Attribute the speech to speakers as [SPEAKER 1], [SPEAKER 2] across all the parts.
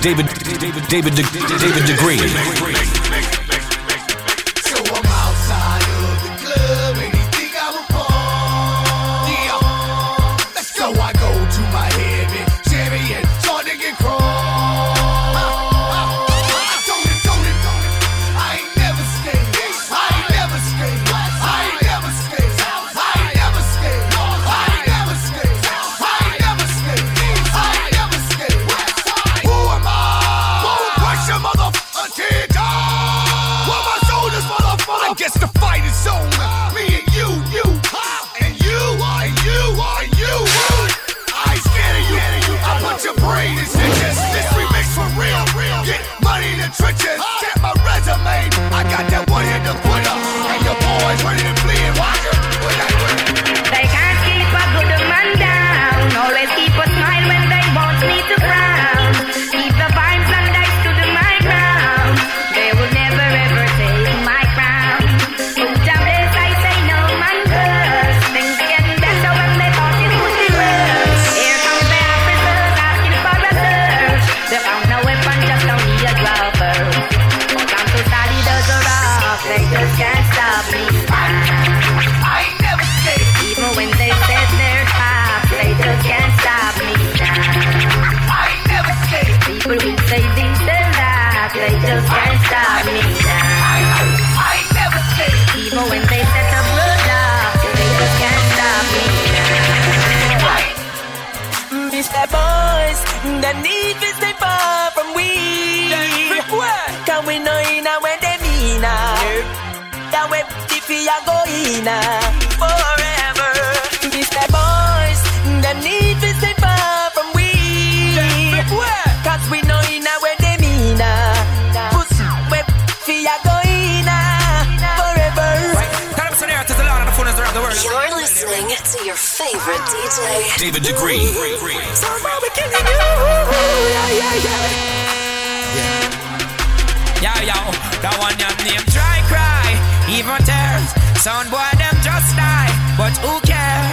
[SPEAKER 1] David David David David Degree.
[SPEAKER 2] us. The
[SPEAKER 3] need is stay far from we. Can we know in a when they mean? That way, if we are going, uh? forever.
[SPEAKER 4] favorite DJ,
[SPEAKER 1] David Degree. Somebody. Yeah, yeah, yeah. Yeah.
[SPEAKER 5] Yo, yo, that one your name. Try, cry, even tears. Sound boy, them just die. But who care?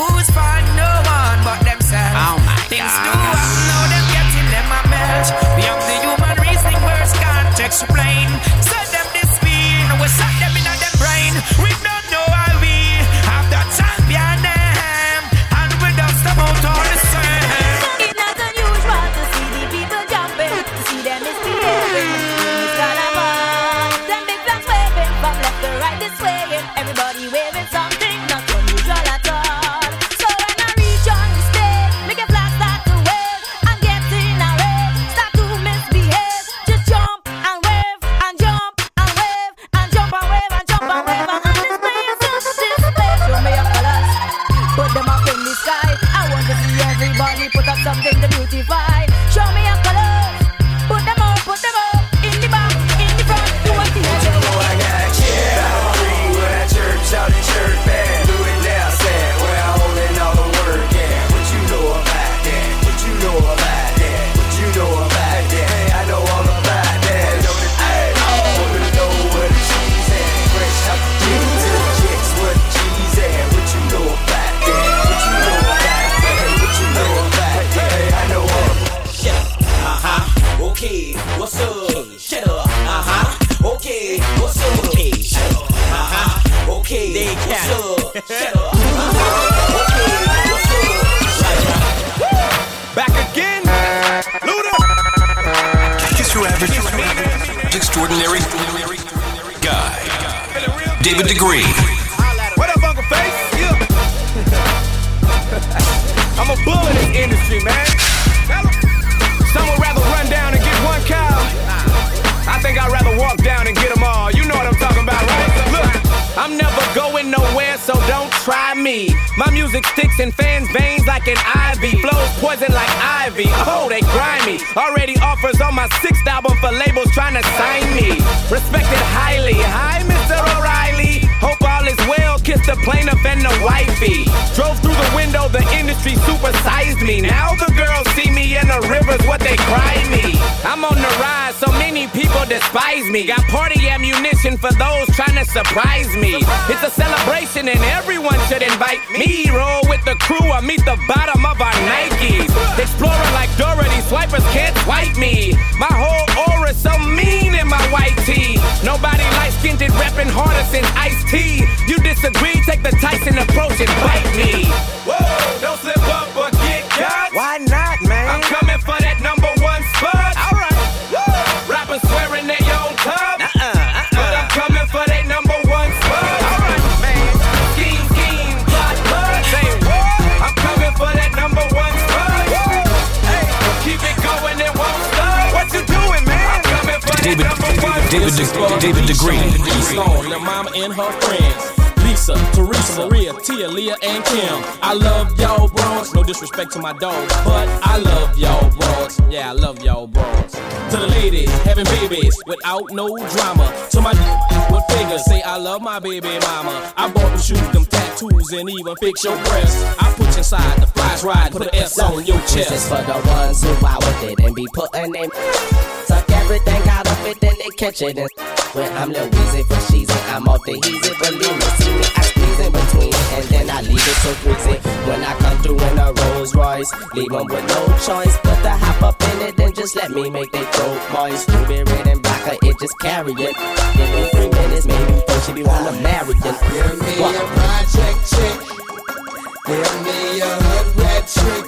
[SPEAKER 5] Who's fun? No one but themselves.
[SPEAKER 6] Oh my
[SPEAKER 5] Things
[SPEAKER 6] God.
[SPEAKER 5] do happen, now them getting them a melt. Beyond the human reasoning, words can't explain. Set them this being, we suck them in them brain. We don't know why we have that champion.
[SPEAKER 2] with
[SPEAKER 1] degree.
[SPEAKER 7] What up, Uncle Face? Yeah. I'm a bull in this industry, man. Some would rather run down and get one cow. I think I'd rather walk down and get them all. You know what I'm talking about, right? Look. I'm never going nowhere, so don't try me. My music sticks in fans' veins like an ivy. Flows poison like ivy. Oh, they grimy. Already offers on my sixth album for labels trying to sign me. Respected highly. Hi, Mr. O'Reilly all is well, kissed the plaintiff and the wifey. Drove through the window, the industry supersized me. Now the girls see me in the rivers, what they cry me. I'm on the rise, so many people despise me. Got party ammunition for those trying to surprise me. It's a celebration and everyone should invite me. Roll with the crew, I meet the bottom of our Nikes. Explorer like Doherty, swipers can't swipe me. My whole aura's so mean in my white tee. Nobody light skinned it, reppin' harder than Ice T. You disagree, take the Tyson approach and bite me. Whoa, don't slip up or get got.
[SPEAKER 8] Why not, man?
[SPEAKER 7] I'm coming for that number
[SPEAKER 2] David,
[SPEAKER 7] spot.
[SPEAKER 2] David Degree.
[SPEAKER 9] Stone, Lil Mama and her friends. Lisa, Teresa, Maria, Tia, Leah, and Kim. I love y'all bros. No disrespect to my dogs, but I love y'all bros. Yeah, I love y'all bros. To the ladies having babies without no drama. To my with figures say I love my baby mama. I bought them shoes, them tattoos, and even fix your breasts. I put you inside the flies ride, put an S on your
[SPEAKER 8] This is for the ones who out with it and be putting in. Everything out of it, then they catch it. And when I'm Lil Weezy for cheesy, I'm off the easy. Believe me, see me, I squeeze in between. And then I leave it so greasy. When I come through in a Rolls Royce, leave them with no choice but to hop up in it. Then just let me make they throat moist. Ruby red and black, it just carry it. Give me three minutes, maybe first she be wanna marry it.
[SPEAKER 10] Give me
[SPEAKER 8] What?
[SPEAKER 10] a project chick. Give me a hood red trick.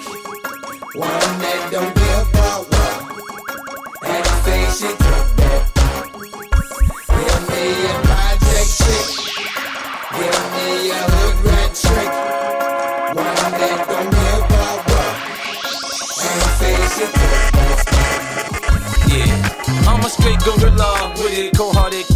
[SPEAKER 10] One that don't give a what. That. Give me a project chick. Give me a hood red trick. One that don't give a. Anything she took that.
[SPEAKER 11] Yeah, I'm a straight gorilla with it, cold hearted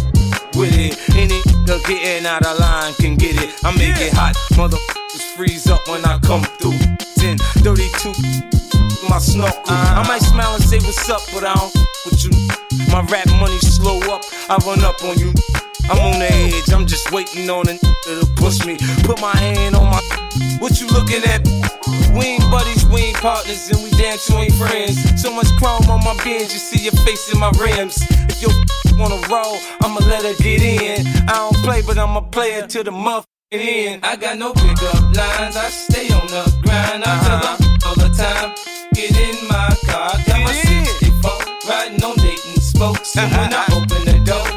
[SPEAKER 11] with it. Any nigga getting out of line can get it. I make it hot, motherfuckers freeze up when I come through. 10, 32, my snorkel. I might smile and say what's up, but I don't with you. My rap money slow up, I run up on you. I'm on the edge, I'm just waiting on a to push me. Put my hand on my. What you looking at? We ain't buddies, we ain't partners, and we damn sure ain't friends. So much chrome on my bins, you see your face in my rims. If your wanna roll, I'ma let her get in. I don't play, but I'm a player to the motherfucking end. I got no pickup lines, I stay on the grind. I tell her uh-huh. all the time, get in my car. Got my 64, riding on Dayton spokes. And when I open the door,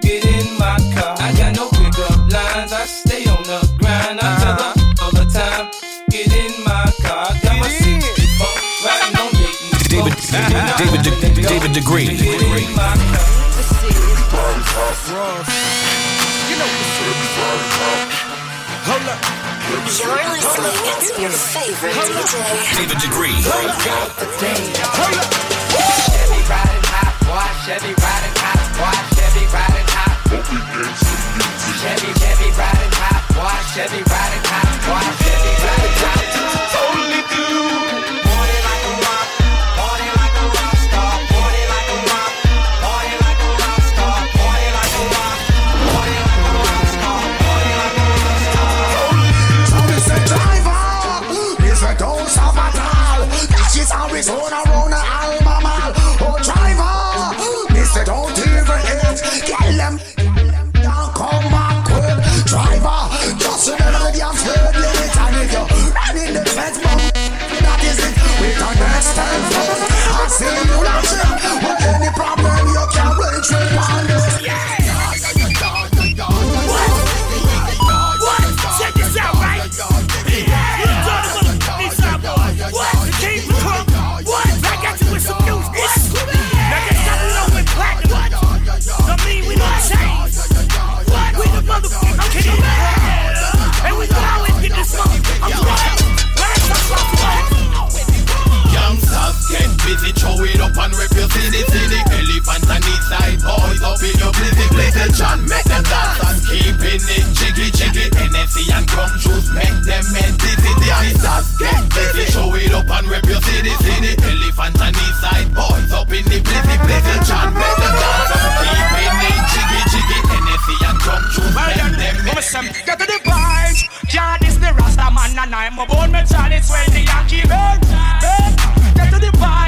[SPEAKER 11] get in my car. I got no pickup lines, I stay on the grind. I tell her all the time, get in my car. Got my 64, riding on Dayton
[SPEAKER 2] David,
[SPEAKER 11] spokes. And when
[SPEAKER 2] David,
[SPEAKER 11] open the door,
[SPEAKER 2] David Degree.
[SPEAKER 11] Get in my car.
[SPEAKER 4] You're listening to your favorite DJ.
[SPEAKER 2] David Degree.
[SPEAKER 10] Chevy riding hot, boy. Chevy riding hot, boy. Chevy riding hot. Chevy, Chevy riding hot, boy. Chevy riding hot, boy. Chevy riding hot. Show it up and rip your city, city. Elephant and its side boys up in your blizzy Little John, make them dance and keeping it jiggy, jiggy. NFC and crumb juice, make them men
[SPEAKER 12] dizzy. The ice get busy. Show it up and rip your city, city. Elephant and its side boys up in the blizzy Little John, make them dance and keeping it jiggy, jiggy. NFC and
[SPEAKER 13] crumb juice, make them men Get to the vibes. Yeah, this the Rasta man and I'm a bone metal. It's when the Yankee bend. Get to the vibes.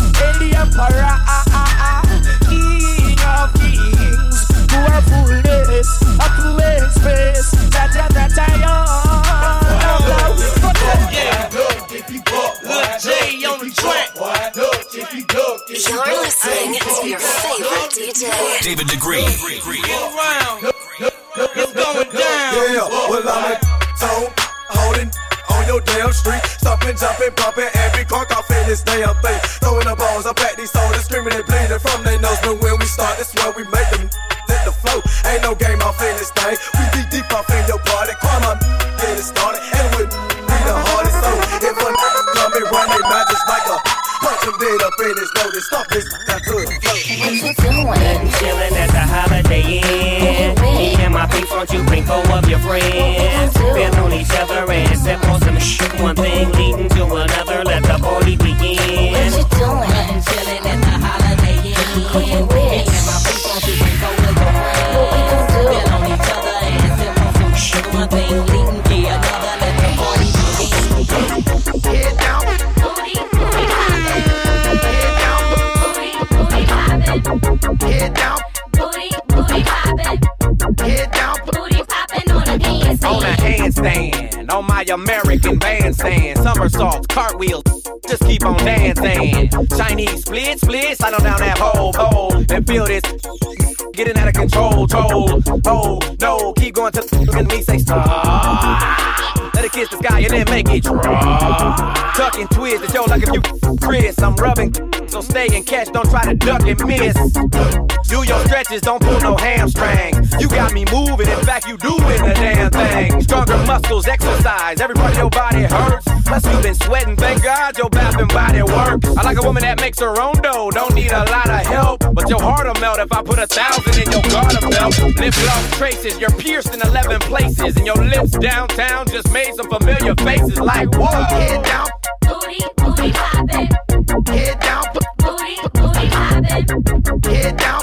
[SPEAKER 13] the
[SPEAKER 14] Emperor, ah, ah, ah, King of Kings. You are fullness of the express. Jaja Prata, you're down now.
[SPEAKER 15] Yeah, look if you buck,
[SPEAKER 13] Lil J on the track.
[SPEAKER 15] Look if you duck, if you
[SPEAKER 4] You're listening to your favorite DJ.
[SPEAKER 2] David Degree.
[SPEAKER 13] Get around. It's going down.
[SPEAKER 16] Yeah, well I'm a tone holding on your damn street, stomping, jumping, bumping every car off in this damn thing. Throwing the balls up at these soldiers, screaming and bleeding from their nose. But when we start, that's where we make them hit the flow. Ain't no game off in this thing. We be deep off in your party. Come on, get it started, and we be the hardest. So if a come and run they mouth just like a punch him dead up in his nose, stop this got to the flow.
[SPEAKER 17] Chillin' at the Holiday Inn. Me and my peeps, won't you bring four of your friends?
[SPEAKER 7] Chinese split, split, slide on down that hole, hole, and feel this getting out of control, troll. Oh no, keep going to and me say stop. Let it kiss the sky and then make it drop. Tuck and twist, yo like if you Chris. I'm rubbing, so stay and catch, don't try to duck and miss. Do your stretches, don't pull no hamstring. You got me moving, in fact, you doing the damn thing. Stronger muscles, exercise, every part of your body hurts. Plus, you've been sweating, thank God your bath and body work. I like a woman that makes her own dough, don't need a lot of help. But your heart'll melt if I put a thousand in your garter belt. Lift lost traces, you're pierced in 11 places. And your lips downtown just made some familiar faces like, whoa.
[SPEAKER 18] Get down. Booty, booty poppin'. Get down. Booty, booty poppin'. Get down.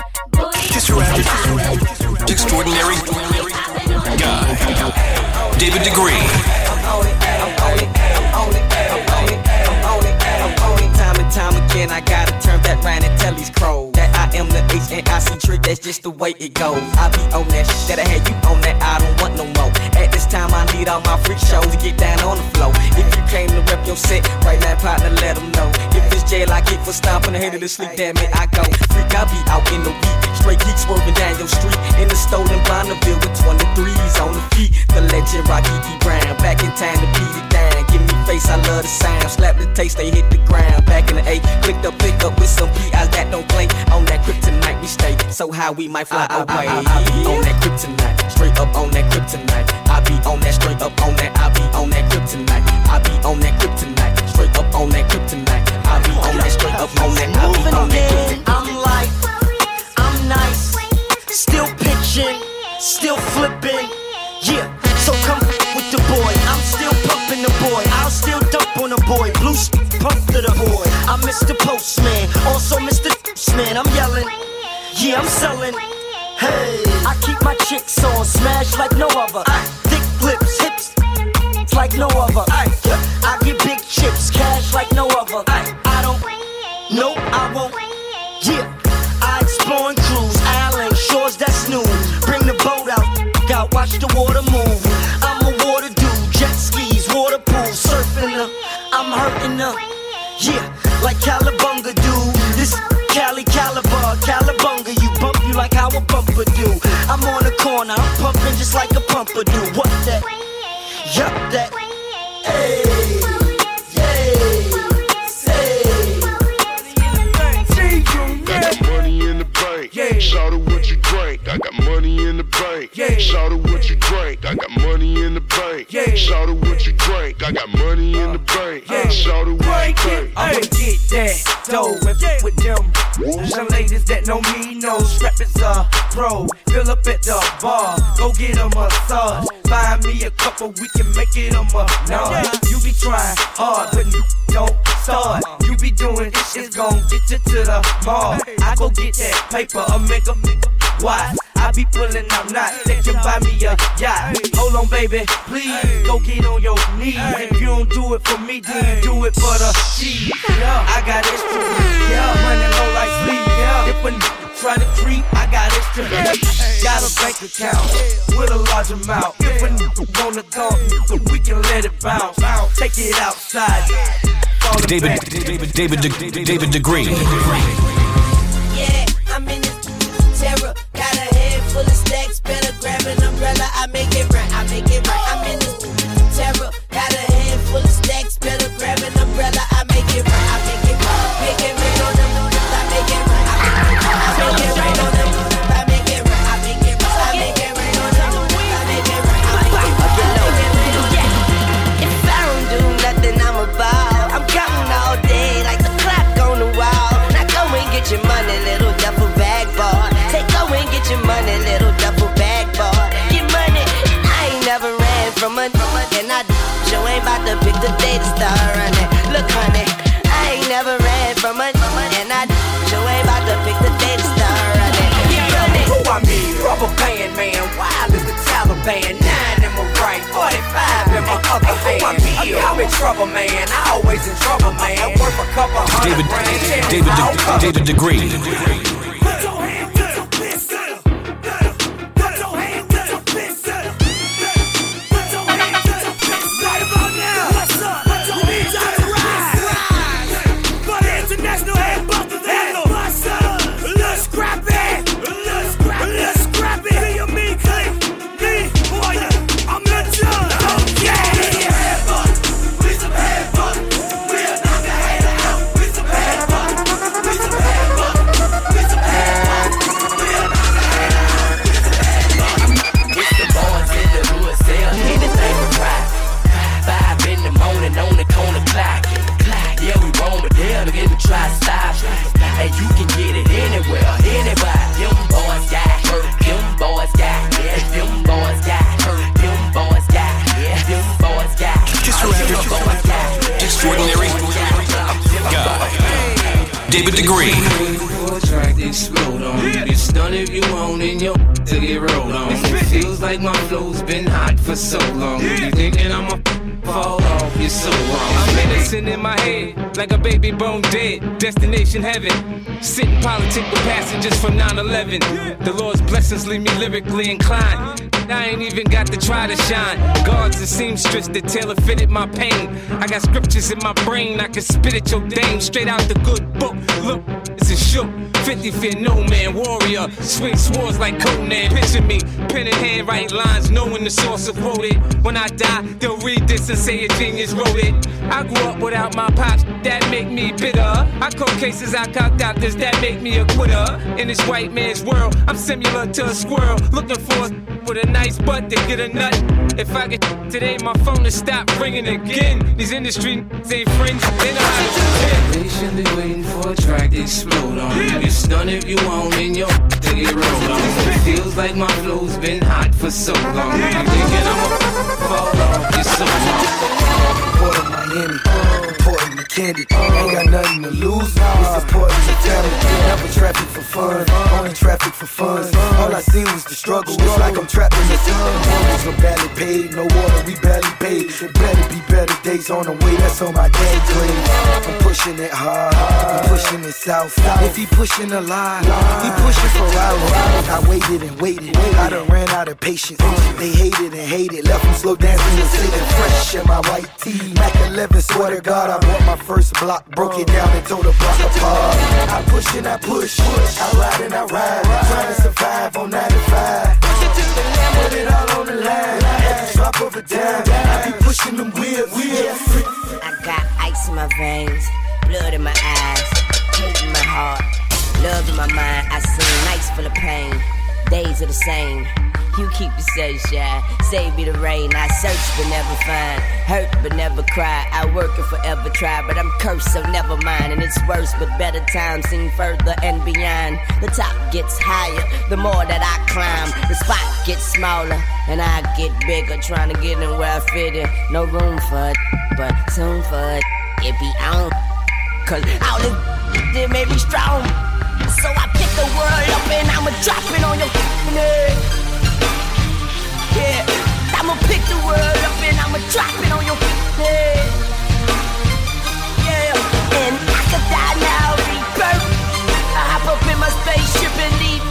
[SPEAKER 2] Kiss your average extraordinary guy. David Degree.
[SPEAKER 15] Again, I gotta turn back round and tell these crows that I am the H and I see trick. That's just the way it goes. I be on that shit that I had you on that. I don't want no more. At this time, I need all my freak shows to get down on the floor. If you came to rep your set, right now, partner, let them know. If it's jail, I get for stomping the head of the sleep. Damn it, I go freak. I be out in the week, straight geek swerving down your street in the stolen Bonneville with 23s on the feet. The legend Rocky E. Brown, back in time to beat it down. Give me face, I love the sound. Slap the taste, they hit the ground. Back in the A, clicked up, pick up with some PIs that don't play. On that kryptonite, we stay. So how we might fly away. I, I, I be on that kryptonite, straight up on that kryptonite. I be on that, straight up on that. I be on that kryptonite. I be on that kryptonite, straight up on that kryptonite. I be on that, straight up on that. I be on that.
[SPEAKER 14] I'm like, I'm nice, still pitching, still flipping. Yeah, so come with the boy. I'm still pumping the boy. I'll still dump on the boy. Blue pump to the boy. I'm Mr. Postman, also Mr. Man. I'm yelling, yeah, I'm selling. Hey, I keep my chicks on, smash like no other. Thick lips, hips, like no other. I get big chips, cash like no other. I don't, no, I won't. Yeah, I explore and cruise, island shores that's new. Bring the boat out, out, watch the water move. Water pool, surfing the. I'm hurting the. Yeah, like Calabunga do. This Cali Caliber, Calabunga, you bump you like how a bumper do. I'm on the corner, I'm pumping just like a pumper do. What that? Yup, that. Hey,
[SPEAKER 19] Shout out what you drink, I got money in the bank.
[SPEAKER 20] Yeah.
[SPEAKER 19] Shout out what you drink, I got money in the bank.
[SPEAKER 20] Yeah.
[SPEAKER 19] Shout out what you drink, I got money in the bank.
[SPEAKER 20] Yeah.
[SPEAKER 19] Shout out what you drink.
[SPEAKER 20] I'ma get that dough f- with them. Some ladies that know me know strap is a pro. Fill up at the bar, go get a massage. Buy me a couple, we can make it a month. You be trying hard, but you don't start. You be doing shit, gon' get you to the mall. I go get that paper, a make a why? I be pulling out knots that can buy me a yacht. Hold on, baby, please go get on your knees. If you don't do it for me, then do it for the cheese. Yeah, I got extra. Yeah, money low like sleep. Yeah, if a try to creep, I got extra. Got a bank account with a large amount. If a n- wanna go, we can let it bounce. Take it outside. Fall
[SPEAKER 2] David. David, David, David Degree.
[SPEAKER 21] Yeah, I'm in this terror. Got a head full of stacks. Better grab an umbrella. I make it right. I make it right. I'm in this terror. Got a head full of stacks. Better grab
[SPEAKER 22] the day to start running. Look, honey, I ain't never ran from a and I you ain't about to pick the day to start running. Get money.
[SPEAKER 20] Who I mean, rubber band man, wild as the Taliban, nine in my right, 45 in my other hand. I'm in trouble, man. I always in trouble, man. Worth a couple hundred
[SPEAKER 2] David,
[SPEAKER 20] grand. chances
[SPEAKER 2] David,
[SPEAKER 20] I'll
[SPEAKER 2] De-
[SPEAKER 20] cover.
[SPEAKER 2] David Degree.
[SPEAKER 15] It's
[SPEAKER 11] Destination heaven. Sitting politic with passengers from 9 11. The Lord's blessings leave me lyrically inclined. I ain't even got to try to shine. Guards and seamstress that tailor fitted my pain. I got scriptures in my brain, I can spit at your dame straight out the good book. Look, it's a shook. 50 fear no man, warrior. Swing swords like Conan. Picture me, pen in hand, write lines, knowing the source of quoted. When I die, they'll read this and say a genius wrote it. I grew up without my pops, that make me bitter. I call cases, I call doctors, that make me a quitter. In this white man's world, I'm similar to a squirrel, looking for a with a nice butt to get a nut. If I get today, my phone will stop ringing again. These industry ain't friends, they know how to pretend.
[SPEAKER 23] Patiently waiting for a track to explode on. You get stunned if you want in your to get rolled on. It feels like my flow's been hot for so long. You thinking I'ma fall off?
[SPEAKER 24] Candy. Ain't got nothing to lose. It's important to family. Never traffic for fun, only traffic for fun. All I seen was the struggle. It's like I'm trapped in the sun. Mortgages are barely paid, no water, we barely paid. It better be better days on the way. That's on my day grade. I'm pushing it hard, I'm pushing it south. If he pushing a lie, he pushing for hours. I waited and waited. I done ran out of patience. They hated and hated, left them slow dancing and sitting fresh in my white tee. Mac 11, swear to God, I bought my first block, broke it down and tore the block apart. I push and I push, I ride and I ride, trying to survive on 95. Put it all on the line, the drop of a dime. I be pushing them wheels,
[SPEAKER 22] I got ice in my veins, blood in my eyes, hate in my heart, love in my mind. I seen nights full of
[SPEAKER 21] same. You keep the sunshine, save me the rain. I search but never find, hurt but never cry. I work and forever try, but I'm cursed, so never mind. And it's worse, but better times seem further and beyond. The top gets higher, the more that I climb. The spot gets smaller, and I get bigger. Trying to get in where I fit in. No room for it, but soon for it, it be on. Cause all this it made me strong. So I pick the world up and I'ma drop it on your head. Yeah, I'ma pick the world up and I'ma drop it on your head. Yeah, and I could die now, rebirth. I hop up in my spaceship and leave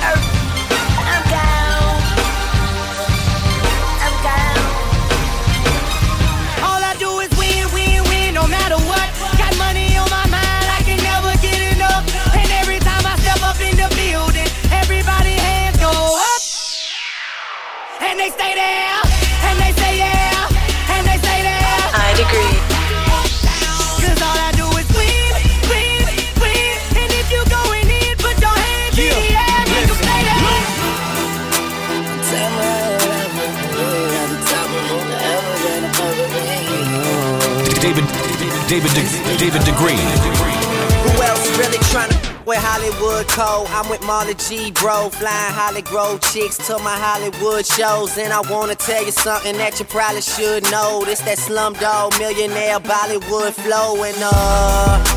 [SPEAKER 6] they stay there, and they say yeah, and they say there.
[SPEAKER 4] I agree.
[SPEAKER 6] Cause all I do is win, win, win. And if you going in, put your hands in the air, make 'em stay there.
[SPEAKER 2] David, David, De, David DeGreen.
[SPEAKER 25] Who else really tryna with Hollywood Code? I'm with Marley G, bro. Flying Holly Grove chicks to my Hollywood shows. And I wanna tell you something that you probably should know. This that slumdog millionaire Bollywood flow. And uh,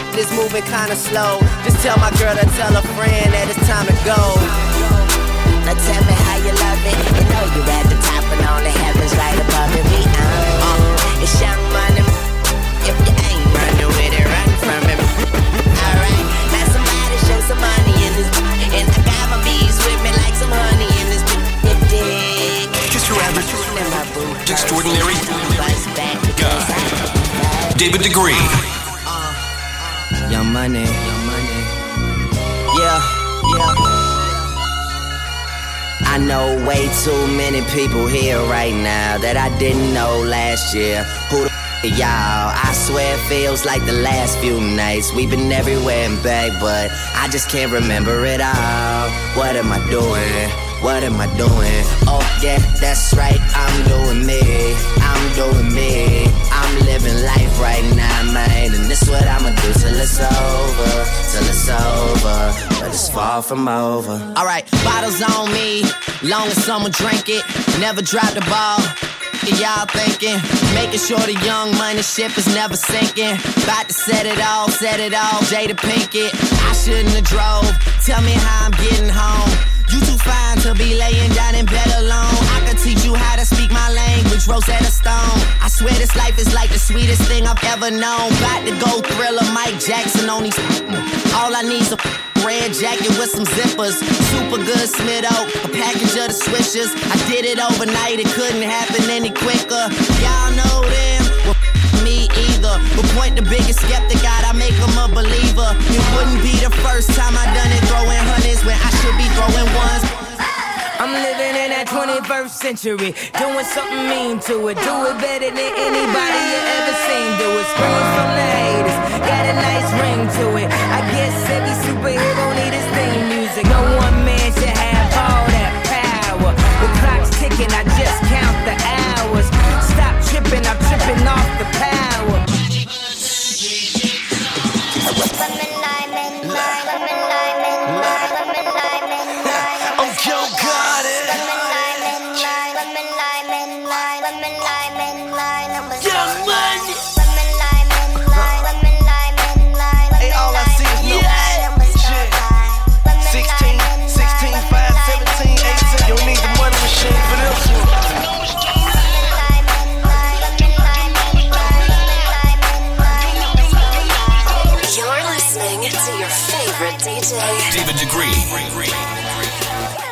[SPEAKER 25] shit is moving kinda slow. Just tell my girl to tell a friend that it's time to go.
[SPEAKER 21] Now tell me how you love it. You know you at the top and all the heavens right above it. We own. It's young money. If you ain't running with it, run from it. Alright, now somebody show some money in this. And I got my bees with me like some honey in this. Dip, dip.
[SPEAKER 2] Just your average, extraordinary guy. David DeGreen.
[SPEAKER 25] Young money, young money. Yeah, yeah. I know way too many people here right now that I didn't know last year. Who the y'all? I swear it feels like the last few nights. We've been everywhere and back, but I just can't remember it all. What am I doing? What am I doing? Oh, yeah, that's right. I'm doing me. I'm doing me. I'm living life right now, man. And this what I'ma do till it's over. Till it's over. But it's far from over. Alright, bottles on me. Long as someone drink it. Never drop the ball. Y'all thinking, making sure the young money ship is never sinking. About to set it off, set it off, Jada Pinkett. I shouldn't have drove. Tell me how I'm getting home. You too fine to be laying down in bed alone. I could teach you how to speak my language, Rosetta Stone. I swear this life is like the sweetest thing I've ever known. About to go thriller, Mike Jackson on these. All I need's a red jacket with some zippers. Super good Smitto, a package of the swishers. I did it overnight, it couldn't happen any quicker. Y'all know them. Either. But point the biggest skeptic out, I make him a believer. It wouldn't be the first time I done it throwing hundreds when I should be throwing ones.
[SPEAKER 6] I'm living in that 21st century, doing something mean to it. Do it better than anybody you ever seen. Do it screams from the haters, got a nice ring to it. I guess every superhero need his theme music. No one man should have all that power. The clock's ticking, I just count the hours. Stop tripping, I'm tripping off the power.
[SPEAKER 2] David DeGreen.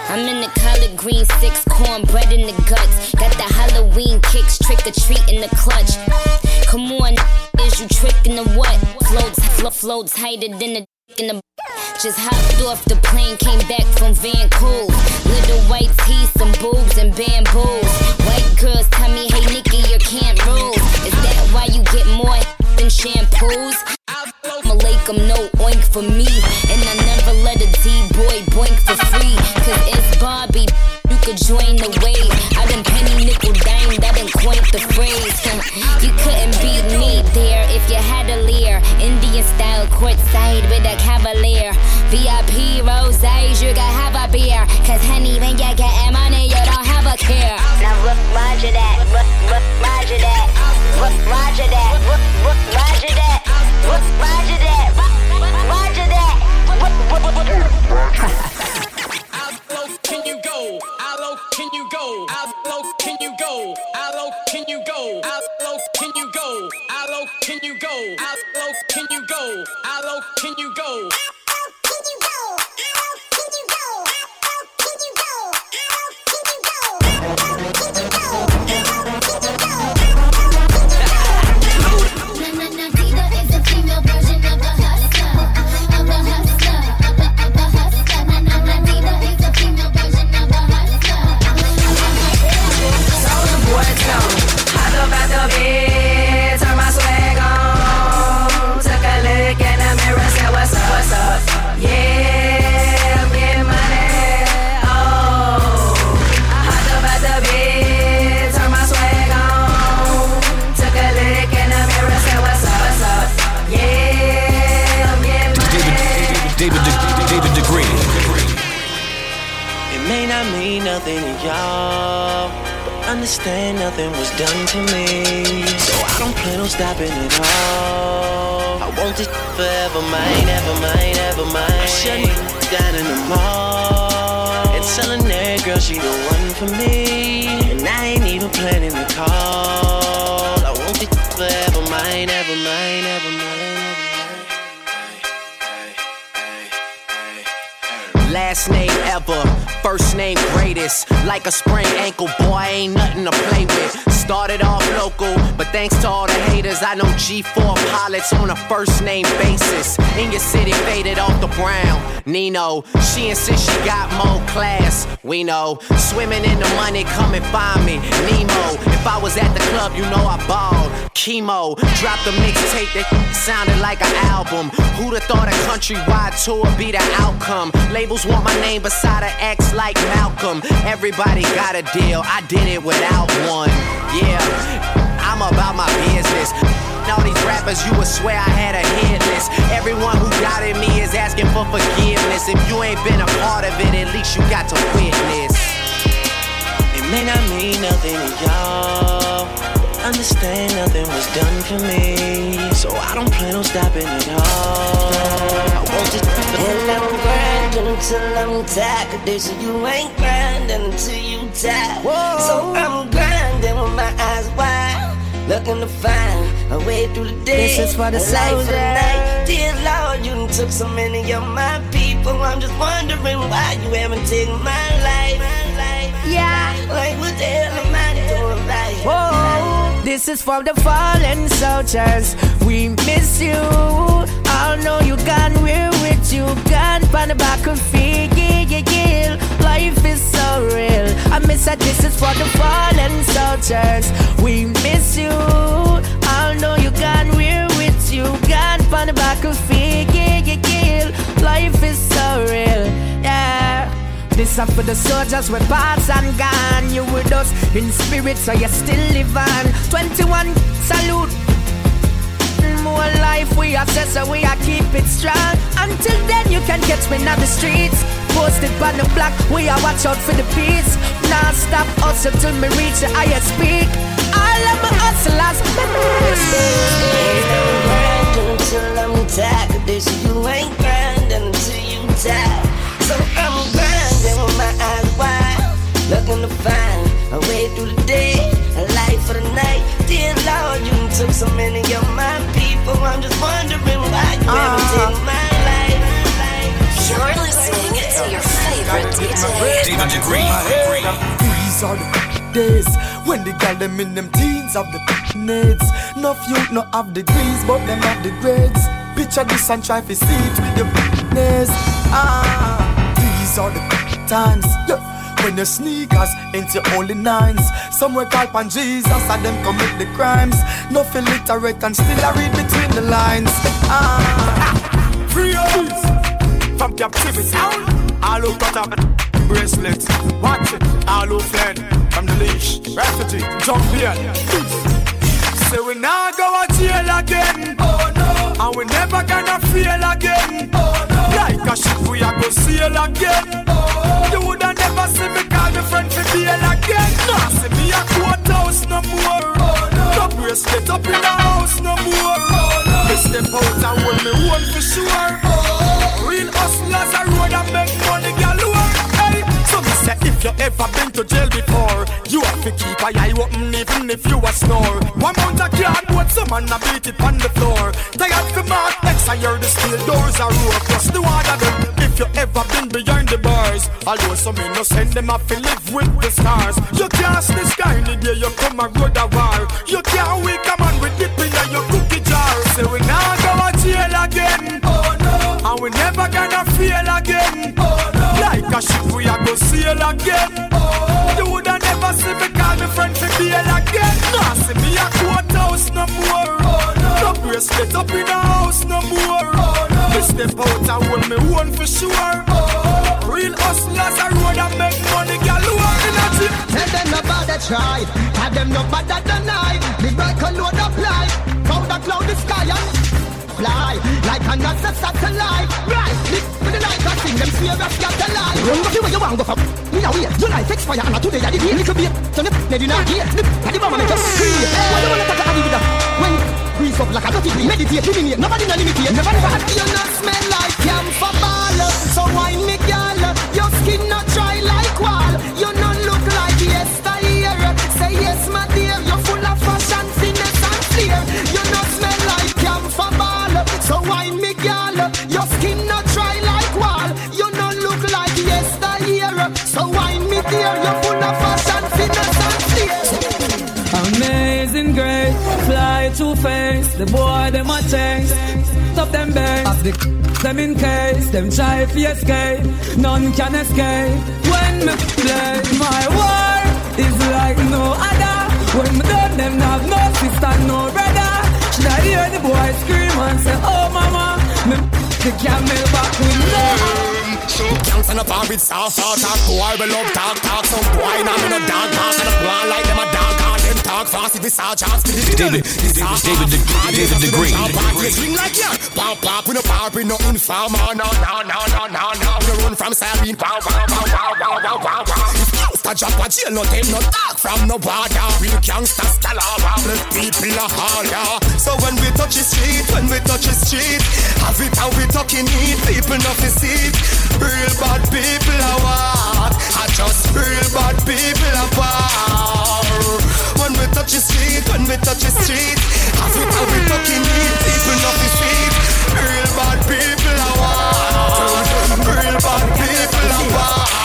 [SPEAKER 26] I'm in the collard green
[SPEAKER 18] six, cornbread in the guts. Got the Halloween kicks, trick or treat in the clutch. Come on, is you tricking the what? Floats, flo- floats tighter than the in the just hopped off the plane, came back from Vancouver. Little white teeth, some boobs and bamboos. White girls tell me, hey Nikki, you can't rule. Is that why you get more than shampoos? Malaikum, no oink for me. And I never let a D-boy boink for free. Cause it's Barbie, you could join the wave. I done penny nickel dime, that done coined the phrase. you couldn't beat me there if you had a leer. Indian style courtside with a cavalier. VIP roses, you can have a beer. Cause honey, when you get money, you don't have a care. Now look, Roger that, look, look, Roger that, look, Roger that, look, look, Roger that, Roger that, Roger that.
[SPEAKER 11] How low can you go? How low can you go? How low can you go? How low can you go? How low can you go? How low can you go? How low can you go? How low can you go?
[SPEAKER 27] Y'all, but understand nothing was done to me. So I don't plan on stopping at all. I want this forever mine, ever mine, ever mine. I shut you down in the mall and telling that girl she the one for me. And I ain't even planning to call. I want this forever mine, ever mine, ever mine.
[SPEAKER 25] Last name ever, first name greatest. Like a sprained ankle, boy, ain't nothing to play with. Started off local, but thanks to all the haters, I know G4 pilots on a first name basis. In your city, faded off the brown. Nino, she insists she got more class. We know, swimming in the money, come and find me. Nemo, if I was at the club, you know I balled. Chemo, dropped a mixtape that sounded like an album. Who'd have thought a countrywide tour be the outcome? Labels want my name beside an X like Malcolm. Everybody got a deal, I did it without one. Yeah, I'm about my business. All these rappers, you would swear I had a hit list. Everyone who doubted me is asking for forgiveness. If you ain't been a part of it, at least you got to witness.
[SPEAKER 27] May not mean nothing to y'all. Understand nothing was done for me. So I don't plan on stopping at all. I want this
[SPEAKER 21] And I'm grinding until I'm tired. Cause they say you ain't grinding until you tired. So I'm grinding with my eyes wide. Looking to find a way through the day.
[SPEAKER 3] This is for the
[SPEAKER 21] life for the night. Dear Lord, you done took so many of my people. I'm just wondering why you haven't taken my life.
[SPEAKER 3] Yeah.
[SPEAKER 21] Like, what the hell am I doing right?
[SPEAKER 3] This is for the fallen soldiers. We miss you. I know you gone, we're with you. Gone on the back of feet. Life is so real. I miss that this is for the fallen soldiers. We miss you. I know you gone, we're with you. Gone on the back of feet. Life is so real. This up for the soldiers with parts and gone. You with us in spirit, so you still live on. 21 salute. More life we assess, so we are keep it strong. Until then, you can catch me on the streets. Posted by the block, we are watch out for the beats. Non stop hustle till me reach the highest peak. All of my hustlers,
[SPEAKER 21] grinding until I'm tired. Cause you ain't grinding until you tired. So I'm grinding looking to find a way through the day, a life for the night. Dear Lord, you done took so many of my people. I'm just wondering why you haven't taken my life.
[SPEAKER 4] You're listening to your favorite favorite DJ.
[SPEAKER 2] David Degree.
[SPEAKER 28] These are the days when the girl them in them teens have the needs. No youth no have the degrees, but them have the grades. Picture this and try to see it with the ness. Ah, these are the times. Yeah. When your sneakers ain't your only nines Somewhere call upon Jesus and them commit the crimes No illiterate and still I read between the lines Ah
[SPEAKER 16] Free us from captivity. All who cut up bracelets, watch it. All who fled from the leash, refugee, jump here. Say we now go to jail again. Oh no. And we never gonna feel again. Oh no. A ship we a go sail again. You woulda never see me call me friend for bail again. Nah, see me a courthouse no more. No. Bracelet up in the house no more. Me step out and hold me one for sure. Real hustlers a road and make money if you ever been to jail before, you have to keep a eye open even if you a snore. One mount a cardboard, some man a beat it on the floor. Tired for mark X, I hear the steel doors are roar. Plus the of them, if you ever been behind the bars, although some innocent them have to live with the stars. You can't see the sky in the day you come a road a war. You can't wake a man with dip in your cookie jar. Say we now go to jail again. Oh no. And we never gonna feel again. A ship we a go sail again. Oh. You woulda never see me call me friend for bail again. Nah, see me a courthouse no more. Oh no. No bracelet up in the house no more. Oh no. Me step out and hold me one for sure. Oh. Real hustlers a road and make money galore in a gym.
[SPEAKER 24] Tell them no bother try, tell them no bother deny. Me break a load of life, powder cloud the sky and fly like a NASA satellite. Right, live with the night, I sing them serious got the lie. Run go where you want go for. Me now here, your life expire and today I did here. Little bit, so nip, maybe not here. Nip, and the mama make us scream. Why you wanna touch a with When grease up like a dirty green, meditate, eliminate, nobody no limit here. Never never had you not smell like camphor ball, so wine me girl.
[SPEAKER 29] The boy them a chase, stop them base. The them in case, them try to escape. None can escape. When me play, my war is like no other. When me done, them have no sister, no brother. Should I hear the boy scream and say, Oh mama, me the camel back with no.
[SPEAKER 10] Can't stand up with soft talk, talk boy, we love talk, talk. Some boy now in a dog talk, and a boy like them a dog talk. Them talk fast if it's all chance.
[SPEAKER 2] David, David, David, David Degree.
[SPEAKER 10] Swing like yeah, pop pop, we no power, we no informer, no no no no no no. We run from siren, pow pow pow pow pow pow pow a jail, no them no talk from no border. We gangsta stalaba, the people a harder. So when we touch the street, when we touch the street, have it how we talking it, people not see. Real bad people are what? I just real bad people are power. When we touch the street, when we touch the street, have it how we talking it, people not see. Real bad people are what? Real bad people are what?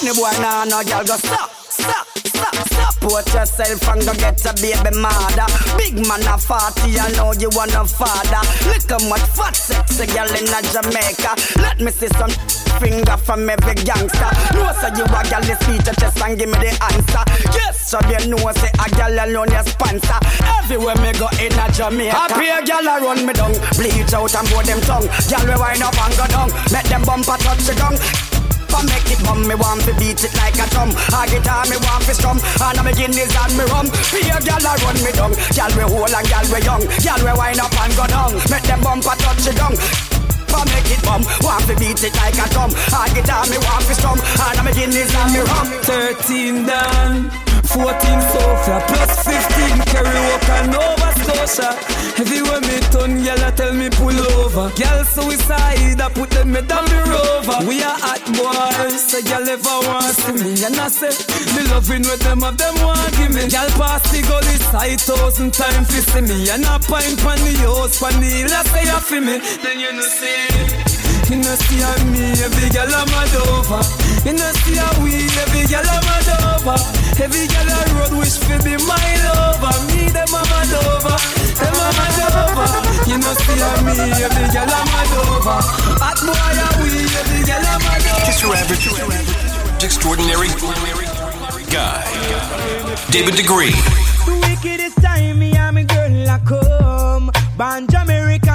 [SPEAKER 30] Any boy nah no girl go stop, stop, stop, stop. Put yourself and go get a baby mother. Big man a 40, I know you want a father. Look how much fat sexy girl in a Jamaica. Let me see some finger from every gangster. No say you a girl, this feature chest and give me the answer. Yes, so you know say a girl alone your sponsor. Everywhere me go in a Jamaica. Happy a girl a run me down, bleach out and blow them tongue. Girl we wind up and go down, make them bumper touch the gong. For make it bum, me want to beat it like a drum. A guitar, me want to strum, and I'm Guinness and me rum. A gal a run me down, gal we whole and gal we young, gal we wind up and go down. Make them bumper touch the gong. For make it bum, want to beat it like a drum. A guitar, me want to strum, and I'm Guinness and me rum.
[SPEAKER 29] 13 down, 14 sofa, plus 15 carry walk and Nova Scotia. Everywhere me turn, gyal a tell me pull over. Gyal suicide, I put them me down the rover. We are hot boys, so gyal ever want see me. And I say, me loving with them of them want give me. Gyal pass the gully side thousand times fi see me. And I pint pan the house, pan the hill, I say you feel me. Then you know say. You know see how me, every girl I'm mad over. You know see how we, every girl I'm mad over. Every girl I road wish for be my lover. Me them I'm mad over, them I'm mad over. You know see how me, every girl I'm mad over. Hot boy how we, every girl I'm mad over.
[SPEAKER 2] Just your average, extraordinary guy, David Degree.
[SPEAKER 3] The wickedest time me and me girl a come Band American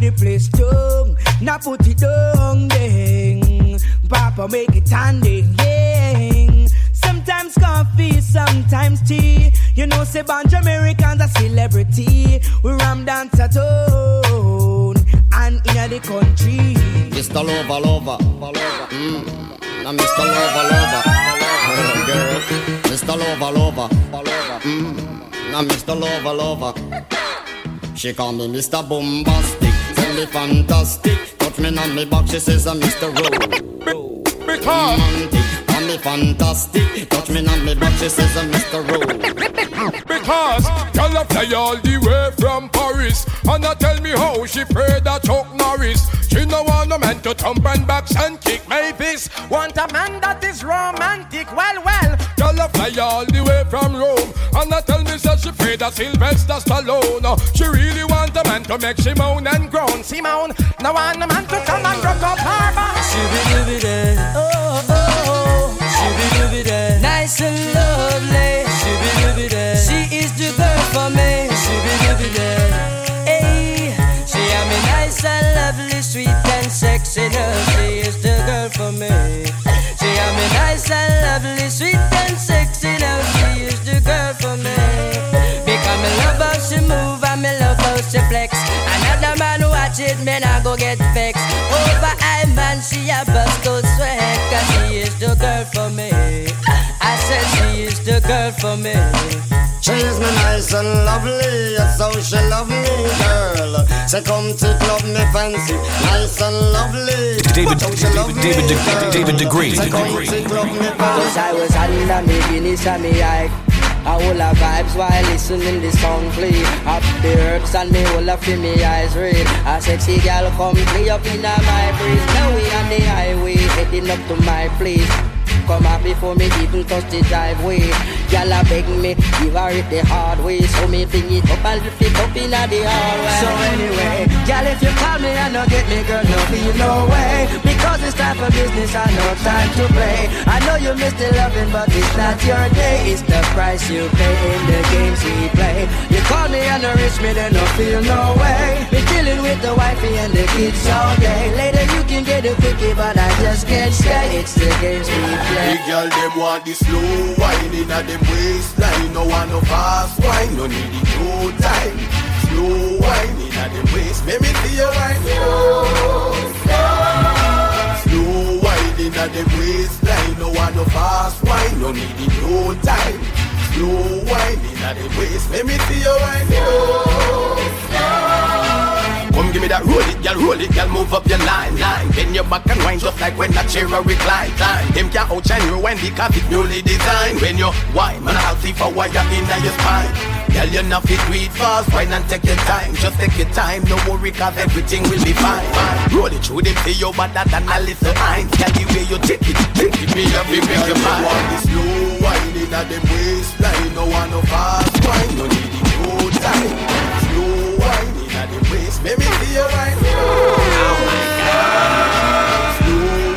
[SPEAKER 3] the place strong Now put it down ding Papa make it handing ding Sometimes coffee, sometimes tea You know say Band Americans a celebrity We ram dance at home And in the country
[SPEAKER 31] Mr. Lover, lover. Mm. Now Mr. Lover, lover. Mr. Lover, lover, lover. Mm. Now Mr. Lover, lover. She call me Mr. Bombastic, me fantastic. Touch me on me back, she says I'm Mr. Rowe. Romantic, call me fantastic. Touch me on me back, she says I'm Mr. Rowe.
[SPEAKER 32] Because girl a fly all the way from Paris And a tell me how she prayed that Chuck Norris She no want a man to thump and box and kick my fist Want a man that is romantic, well, well Girl a fly all the way from Rome And a tell she prayed that Sylvester Stallone She really want a man to make she moan and groan Simone, no want a man to come and rock up her back
[SPEAKER 29] Shoo-be-doo-be-day. Oh, oh, oh. Shoo-be-doo-be-day. Nice and lovely. Watch it, me nah go get vexed. Over I man, she a bust go sweat. Cause she is the girl for me. I said she is the girl for me.
[SPEAKER 31] She's me nice and lovely, yes, so she love me, girl. Say come to club me fancy, nice and lovely.
[SPEAKER 2] David,
[SPEAKER 31] But how she love me,
[SPEAKER 2] David,
[SPEAKER 31] girl.
[SPEAKER 2] David Degree.
[SPEAKER 31] Say come to club me
[SPEAKER 33] Cause
[SPEAKER 31] fancy.
[SPEAKER 33] I was under me Guinness and me hike I hold a vibes while listening the song play Up the herbs and me a fi me eyes read. A sexy girl come play up in my breeze. Now we on the highway heading up to my place Come up before me even touch the driveway a beg me, give her it the hard way So me bring it up and lift it up in the hallway
[SPEAKER 3] So anyway, girl, if you call me and no get me, girl, no feel no way. Because it's time for business I no time to play. I know you miss the loving, but it's not your day. It's the price you pay in the games we play. You call me and no reach me, then no feel no way. With the wifey and the kids all day. Later you can get a quickie, but I just can't stay. It's the games we play.
[SPEAKER 34] The girl them want the slow wine in them waistline. No want no fast wine, no need it no time. Slow wine in them waist. Let me see you wine. Slow Slow wine in them waistline. No want no fast wine, no need it no time. Slow wine in a them waist. Let me see you wine.
[SPEAKER 35] Come give me that roll it, girl, roll it, girl, move up your line, line. Bend your back and wind just like when that chair a recline time. Them can't outshine you when because it's newly designed. When you wine, man, I'll see for why you're in your spine. Girl, you're not fit, it fast, wine and take your time. Just take your time, no worry, cause everything will be fine. fine. Roll it through them, say you better than a little iron. Girl, the way you take it, take it, me up, me make you
[SPEAKER 34] Girl, them
[SPEAKER 35] mine.
[SPEAKER 34] want the slow wine in a them waistline. No want no fast wine, no need it no time.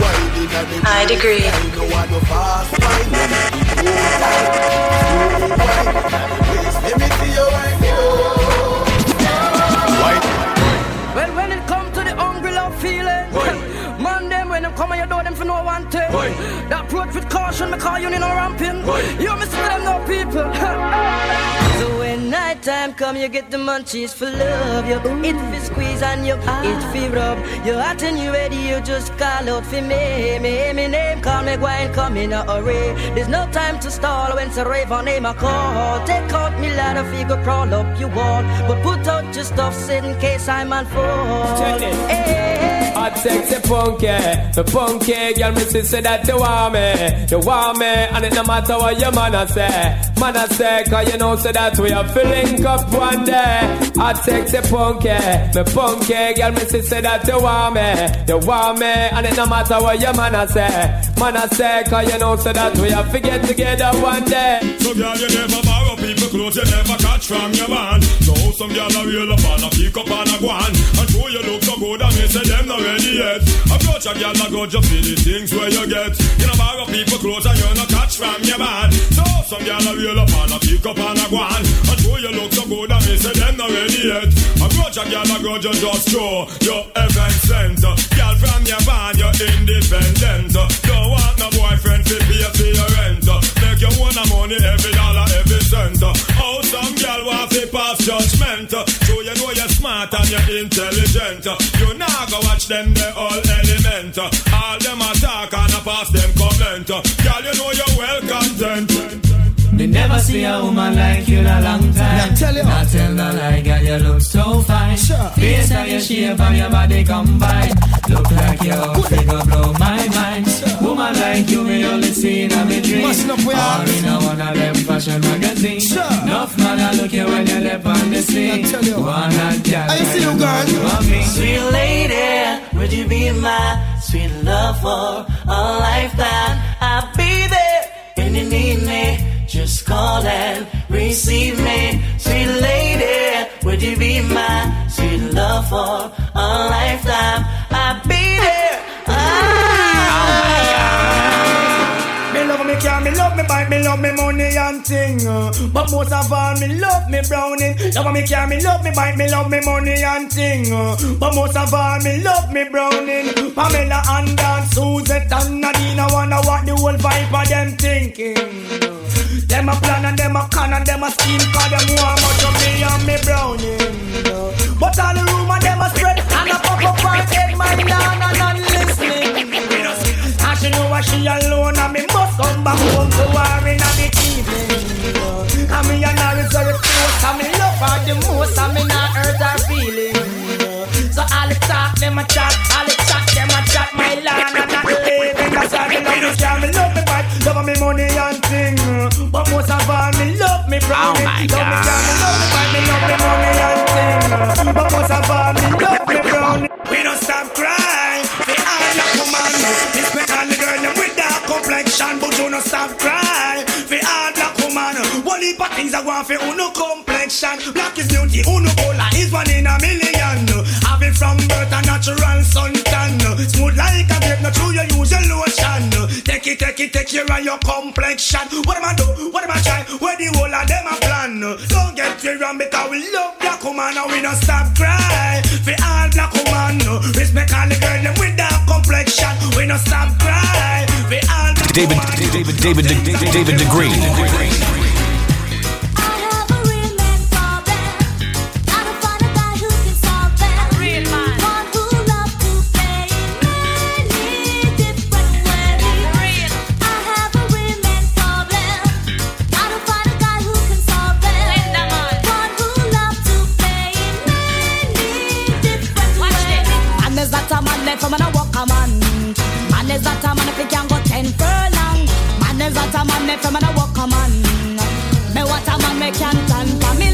[SPEAKER 34] Wine in a them
[SPEAKER 36] I agree.
[SPEAKER 34] waistline. No want no fast wine, no need it no time. Slow wine in a them waist. Let me see you wine.
[SPEAKER 3] Well, when it come to the hungry love feeling, man, them when them come on your door, them for no one thing. That approach with caution, me call you in no ramping. You miss them no people. so when nighttime come, you get the munchies for love. You it fi squeeze and you ah. it fi rub. You hot and you ready, you just call out for me. Me, me name, call me Gwen, come in a hurry. There's no time to stall when it's a rave on name a call. Take out me ladder, figure crawl up your wall. But put out your stuff, sit in case I'm on fall.
[SPEAKER 29] Check it. Hot sexy punky, the punky girl, me say that you want me, you want me, and it no matter what your man a say, man a say, cause you know say that we are filling up one day. Hot sexy punky, eh? me punky
[SPEAKER 37] Okay, eh? girl, me say that you want me, you want me, and it no matter what your man a say, man a say, cause you know so that we have to get together one day.
[SPEAKER 38] So girl, you never borrow people clothes, you never catch from your man. So some girl a real up and a pick up and a go on, and show you look so good and me say them not ready yet. Approach a girl a go just see the things where you get. You know borrow people clothes and you no catch from your man. So some girl a real up and a pick up and a go on, and show you look so good and me say them not ready yet. Approach a girl a go just just show your heaven sent. Girl from your band, you're independent. Don't want no boyfriend to pay for your rent. You want the money every dollar, every cent. Oh, some girl want to pass judgment. So you know you're smart and you're intelligent. You now go watch them, they all element. All them attack and I pass them comment. Girl, you know you're well content.
[SPEAKER 39] Me never see a woman like you in a long time.
[SPEAKER 38] Now tell you.
[SPEAKER 39] Now tell no lie, girl, you look so fine.
[SPEAKER 38] Sure.
[SPEAKER 39] Face and your shape and your body combine. Look like your figure blow my mind. Woman like you, me only see in a me dream.
[SPEAKER 38] Must not wear
[SPEAKER 39] Or in a one of them fashion magazine.
[SPEAKER 38] Sure.
[SPEAKER 39] Enough man, I look you when you left on the scene.
[SPEAKER 38] Now tell you.
[SPEAKER 39] One and girl,
[SPEAKER 38] I see you, girl.
[SPEAKER 39] You want me?
[SPEAKER 3] Sweet lady, would you be my sweet love for a lifetime? I'll be there when you need me. Just call and receive me. Sweet lady, would you be my sweet love for a lifetime? I'll be there. Ah.
[SPEAKER 13] Me love me car, me love me bike, me love me money and thing. uh. But most of all, me love me browning. Love me car, me love me bike, me love me money and thing. uh. But most of all, me love me browning. Pamela and Dan, Suzette and Nadine, I wanna what the whole vibe of them thinking. Them a plan and them a con and them a scheme Cause them. Want much of me and me browning But all the rumor them a spread And a pop up and take my down and not listening. And she know she alone and me must come back home to her in the evening. And me and her is very close And me love her the most And me not hurt her feelings. So all the talk them a chat All the chat them a chat My land and not living. That's why me love car Me Love
[SPEAKER 38] Oh
[SPEAKER 13] love me brown We don't stop crying. We all the woman This me all the girl with dark complexion But you don't stop crying. We all black woman One heap of things I want for uno complexion. Black is beauty Uno color is one in a million. Have it from birth a natural suntan Smooth like a grape Not true you use your lotion. Take it, take it, take care of your complexion. What am I do? What am I try? Don't get me wrong because we love black woman And we don't stop cry For all black woman Respect all the girl them with that complexion We don't stop cry For all black
[SPEAKER 2] David, David, David, David, David Degree.
[SPEAKER 40] Man a man left from a walk a man. Me what a man me can't stand for me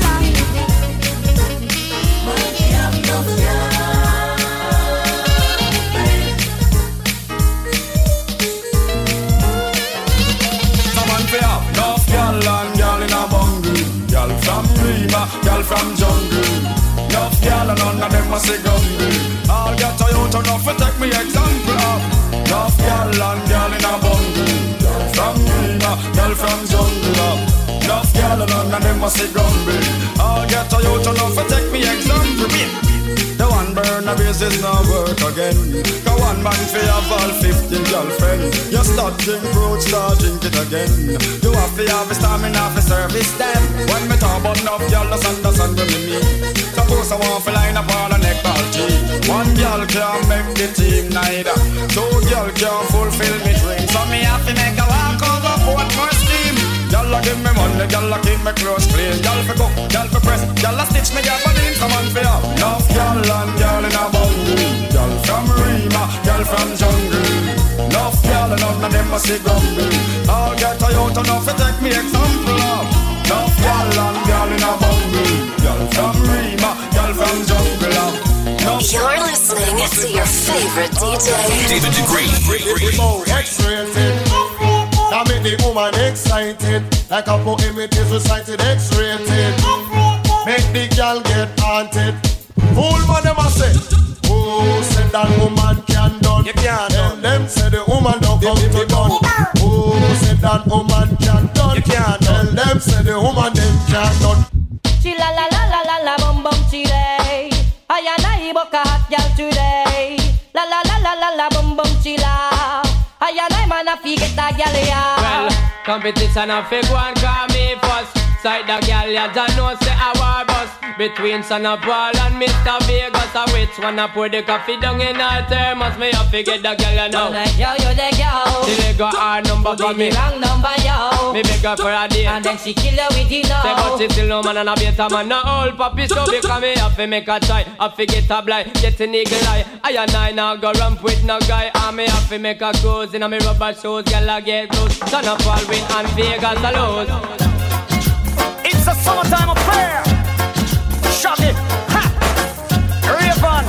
[SPEAKER 38] and ah, bungle. Gal from jungle. Enough gal and none of them a say gumble. All get a youth enough to take me example. Enough gal and gal in a bungle. Gal from Gal from jungle. Enough gal and none of them a say gumble. All get a youth enough to take me example. The one burn a basis now work again. Cause one man fi have all 50 girlfriend. You start drink fruit, start drink it again. You have to have a stamina for service them. When me talk about enough girl, just understand what me mean. Suppose I want to line up all the neck ball team. One girl can't make the team neither. Two girl can't fulfill me dreams. So me have to make a walk over both more steam. Y'all give me money, y'all keep me clothes clean. Y'all for cook, y'all for press, y'all stitch me gabardine. Come on for ya. Enough y'all and y'all in a bungle. Y'all from Rima, y'all from jungle. Enough y'all and none of them a see grumble. I'll get a youth enough to take me example of. Enough y'all and y'all in a bungle. Y'all from Rima, y'all from jungle. Enough
[SPEAKER 41] favorite DJ.
[SPEAKER 2] David Degree.
[SPEAKER 42] X-rated. That make the woman excited. Like a poem it is recited X-rated. Make the girl get haunted. Fool man them a say. Who said that woman can done? You can't Tell them say the woman don't come to done. Who said that woman can done? You can't Tell them say the woman them can done.
[SPEAKER 43] She la la la la la la bum bum chile. I and I book a hot girl today. La la la la la la bum bum chila. I and I man a fi get a gal.
[SPEAKER 37] Well, competition a fig one call me first. Side the gal ya don't know say a war bus. Between Son of Paul and Mr. Vegas A which one a pour the coffee down in a thermos Me a fi get the gal ya know.
[SPEAKER 43] Yo, yo, the girl.
[SPEAKER 37] She leg got her number for me.
[SPEAKER 43] wrong number, yo.
[SPEAKER 37] Me beg her for a date.
[SPEAKER 43] And then she kill her with you
[SPEAKER 37] Say but she still no man and a better man. No old puppy so because me have to make a try. Have to get a blind, get an eagle eye. I and I now go ramp with no guy. And me have to make a cruise in a me rubber shoes. Girl I get close. Son of Paul win and Vegas a lose
[SPEAKER 3] It's a summertime affair. Shaggy, ha, Raven,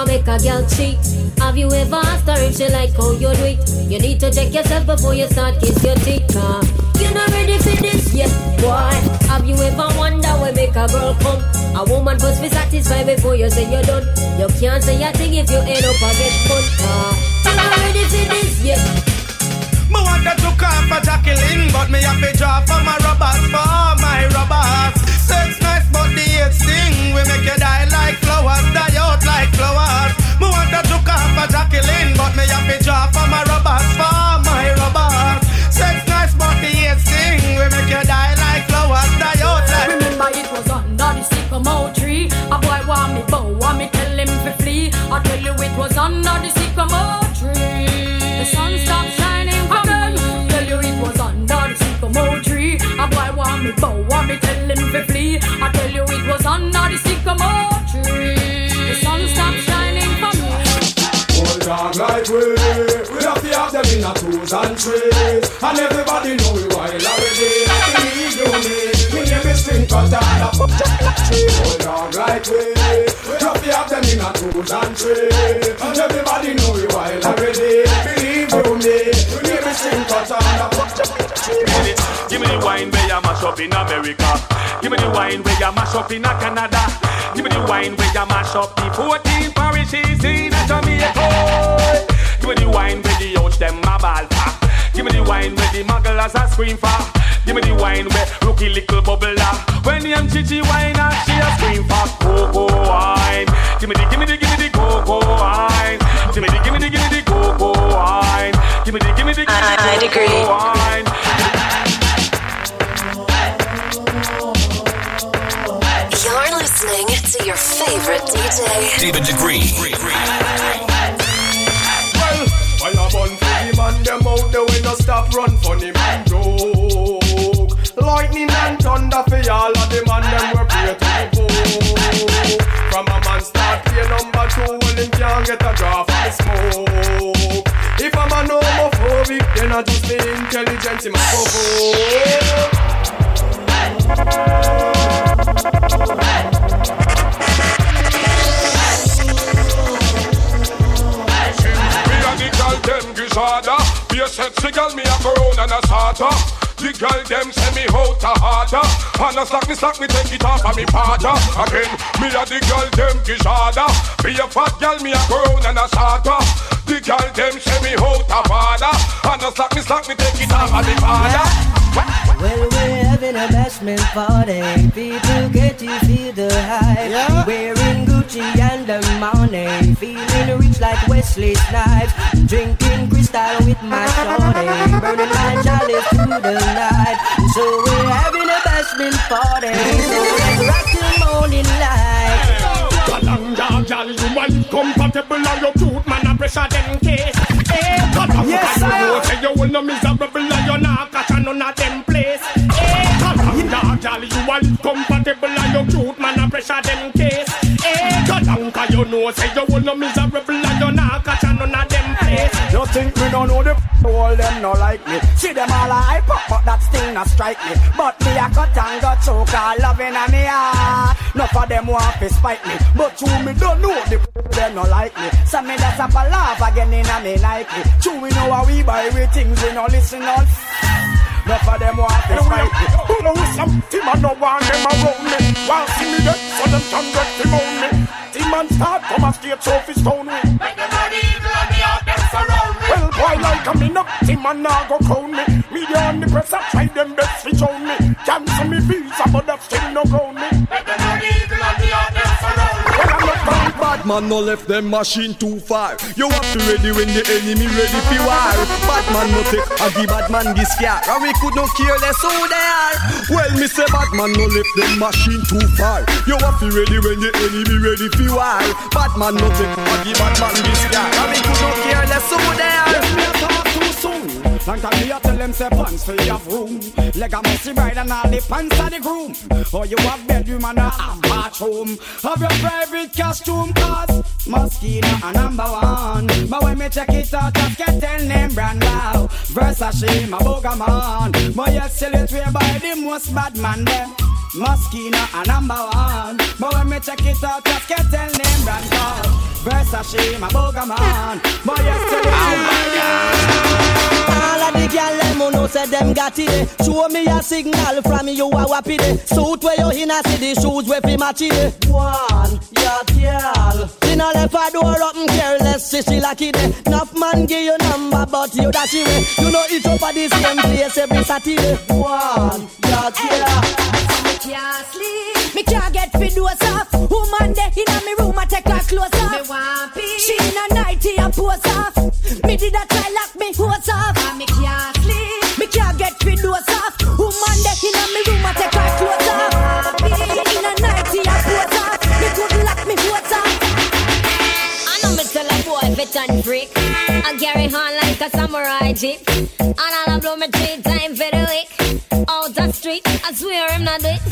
[SPEAKER 44] what
[SPEAKER 18] make a girl cheat? Have you ever asked her if she like how you do it? You need to check yourself before you start kiss your teeth. You're not ready for this yet, boy. Have you ever wonder where make a girl come? A woman must be satisfied before you say you're done. You can't say a thing if you end up a get fun. You're not ready for this yet.
[SPEAKER 13] Me want to off for Jacqueline, but me have to draw for my robbers, for my robbers. Sex nice, but the hate sting. We make you die like flowers, die out like flowers. Me want to took off for Jacqueline, but me have to draw for my robbers, for my robbers. Sex nice, but the hate sting. We make you die like flowers, die out like.
[SPEAKER 5] Remember it was under the sycamore tree. A boy want me bow, want me tell him to flee. I tell you it was under the sycamore tree. The sun stopped shining for me. Tell you it was under the sycamore tree. A boy want me bow, want me tell
[SPEAKER 45] dog like we, we have to have them in a twos and threes, and everybody know we wild already. Believe you me, we name is String Cutter. Old dog like we, we have to have them in a twos and threes, and everybody
[SPEAKER 7] mash up in America. Give me the wine where you mash up in Canada. Give me the wine where you mash up the 14 parishes in Jamaica. Give me the wine where the ouch them a ball for. Give me the wine where the mugglers a scream for. Give me the wine where rookie little bubbler. When the chichi wine and she a scream for cocoa wine. Give me the, give me the, give me the cocoa wine. Give me the, give me the, give me the cocoa wine. Give me the, give me the, give me the cocoa wine.
[SPEAKER 2] David Degree.
[SPEAKER 45] Well, fire burn for the man, them out stop run man joke. Lightning and thunder for all of the them we pray to the. From a man start number two, him can't get a draw from the smoke. If I'm homophobic, then I just be intelligent in my.
[SPEAKER 46] Gizzada Be a sexy me a go and a starter
[SPEAKER 32] The girl them send me out a harder. And a slack me slack me take it off of me father. Again, me a the girl them kishada. Be a fat girl me a crown and a starter. The girl them send me out a father. And a slack me slack me take it off of me father.
[SPEAKER 3] Well, we're having a bashment party. People get to feel the hype.
[SPEAKER 13] Yeah.
[SPEAKER 3] Wearing Gucci and the money. Feeling rich like Wesley Snipes. Drinking crystal with my shorty. Burning my chalice through the night. So we're having a bashment party. So let's rock till morning light.
[SPEAKER 13] Kalanga, gal, you want compatible and you cute man a pressure them case. Eh, hey, Kalanga,
[SPEAKER 3] Yes,
[SPEAKER 13] you
[SPEAKER 3] I
[SPEAKER 13] know say you will no miserable and you not catch none of them place. Gal, you want compatible and you cute man a pressure them case. Eh, hey, Kalanga, you know say you will no miserable and you not catch none of them place.
[SPEAKER 30] You think me don't know the all them no like me. See them all hype up but that still not strike me. But me a cut and got choke all loving a me heart. Enough of them want to spite me. But you me don't know the them no like me. So me just up a laugh again in a me Nike. True we know how we buy we things we no listen all Enough of them want to spite me.
[SPEAKER 13] Who know some team and no want them around me. While see me dead so them can get them on me. Team and start come and skate so fi stone me. Make them body evil and me out them surround me. Well boy like a me no team and now go crown me. Media and the press a try them best fi show me. Cancel me visa but that still no ground me. Make bad
[SPEAKER 30] man no left them machine too far. You have to ready when the enemy ready for war. Bad man no take a give bad man this car. And we could no care less who they are. Well, me say bad man no left them machine too far. You have to ready when the enemy ready for war. Bad man no take a give bad man this car. And we could no care less who they are. Long time me a tell them say pants for your room. Leg a messy bride and all the pants of the groom. Or you have bedroom and a half bathroom. Have your private costume cause Moschino a number one. But when me check it out, just get tell name brand now. Versace, my boga man. But you sell it way by the most bad man them. Moschino a number one. But when me check it out, just get tell name brand now. Versace, oh, my boga man. But you sell it way
[SPEAKER 3] All of the gyal them who know say them got it. Show me a signal from you a wappy day. Suit where you in a see the shoes where fi match it. One, your girl. She no left her door open careless, see she like it. Enough man give you number, but you dash it. You know each up at the same place every Saturday. One, your girl.
[SPEAKER 5] Me can't sleep, me can't get fit doze off. Woman there inna me room, I take her clothes off. Want. She in a nightie and pose off. Me did a try lock me hose off. Me can't sleep, me can't get fit doze off. Woman there inna me room, I take her clothes off. She in a nightie and pose off. Me could lock me hose off.
[SPEAKER 18] I know me tell a boy if it turn freak. I carry on like a samurai jeep. And I'll blow me three times for the week. Out the street, I swear I'm not it.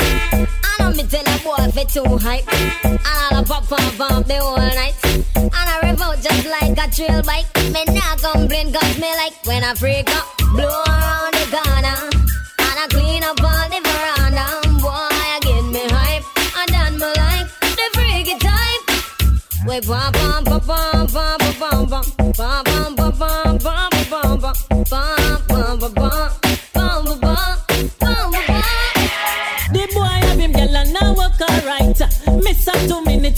[SPEAKER 18] Tell a boy if it's too hype. And I'll pop and pump the whole night. And I rev out just like a trail bike. Me not complain cause me like when I freak up. Blow around the corner. And I clean up all the veranda. Boy, I get me hype. And then me like the freaky type. We
[SPEAKER 29] pop, pop, pop, pop, pop, pop, pop, pop.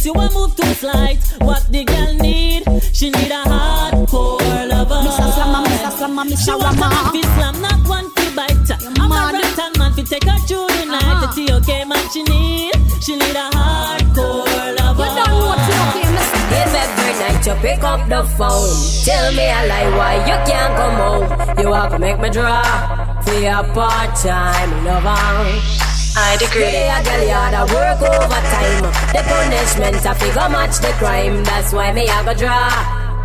[SPEAKER 29] Minutes, you a move too slight. What the girl need? She need a hardcore lover.
[SPEAKER 5] Miss slammer, miss slammer, miss
[SPEAKER 29] She want a man fi slam, not one fi bite. I'm a marathon man fi take her through the night. Uh-huh. The TOK man she need. She need a hardcore lover.
[SPEAKER 5] You don't know miss.
[SPEAKER 18] If every night you pick up the phone, tell me a lie why you can't come home. You have to make me draw for your part-time lover. I agree. Yeah, girl, you had to work overtime. The punishment I figure match the crime. That's why me I go draw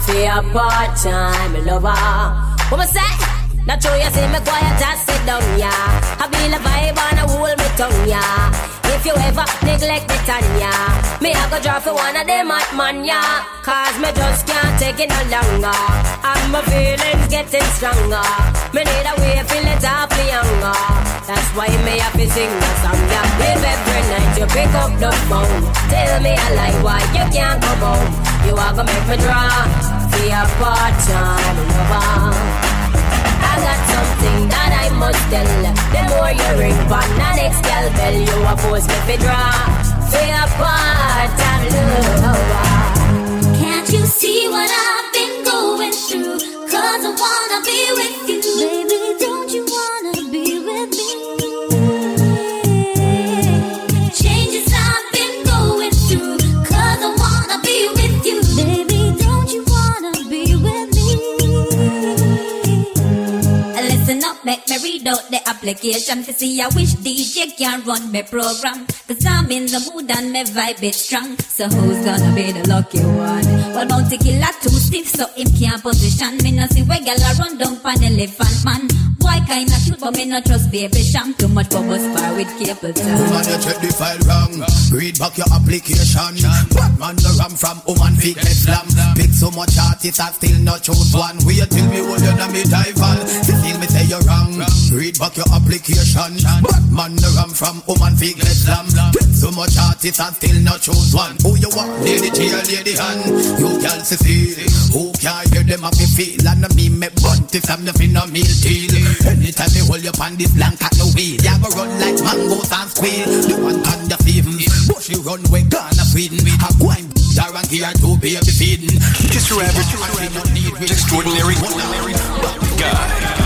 [SPEAKER 18] for your part-time lover. What me say? Not true, you see me quiet, just sit down, yeah. I feel a vibe and I hold me tongue, yeah. If you ever neglect me, Tanya, me I go draw for one of them hot man, yeah. Cause me just can't take it no longer. And my feelings getting stronger. Me need a way to let off me younger. That's why me have to sing a song, yeah. If every night you pick up the phone, tell me a lie why you can't come home. You are gonna make me draw for your part-time lover. I got something that I must tell. The more you ring on the next gal bell, you a force me to draw. A part of love.
[SPEAKER 47] Can't you see what I've been going through? Cause I wanna be with you. Baby, me read out the application to see I wish DJ can run my program. Cause I'm in the mood and my vibe is strong. So who's gonna be the lucky one? Well, Bounty Killer too stiff, so him can't position. Me no see where gal run down pan elephant man. Boy kinda cute, but me no trust Baby Cham. Too much bubble spar with cable
[SPEAKER 34] Woman,
[SPEAKER 18] time.
[SPEAKER 34] you check the file wrong. Read back your application. Batman the ram from woman feet get slam. Pick so much artists I still not choose one. Wait till me hold you on me dive rival. Still me say you're wrong. Read back your application. Batman the ram from woman feet get slam. So much artists and still not choose one. Who you want? Lady tail, lady hand. You can see. Who can hear them happy feel? And me me bunty from the fin of meal deal. Anytime me hold you on this blanket no wheel. You go run like mangoes and squeal. The one on the feeding. Bushy run we gonna feeding. A gwine jar and gear to baby feeding.
[SPEAKER 24] Just your average, extraordinary guy.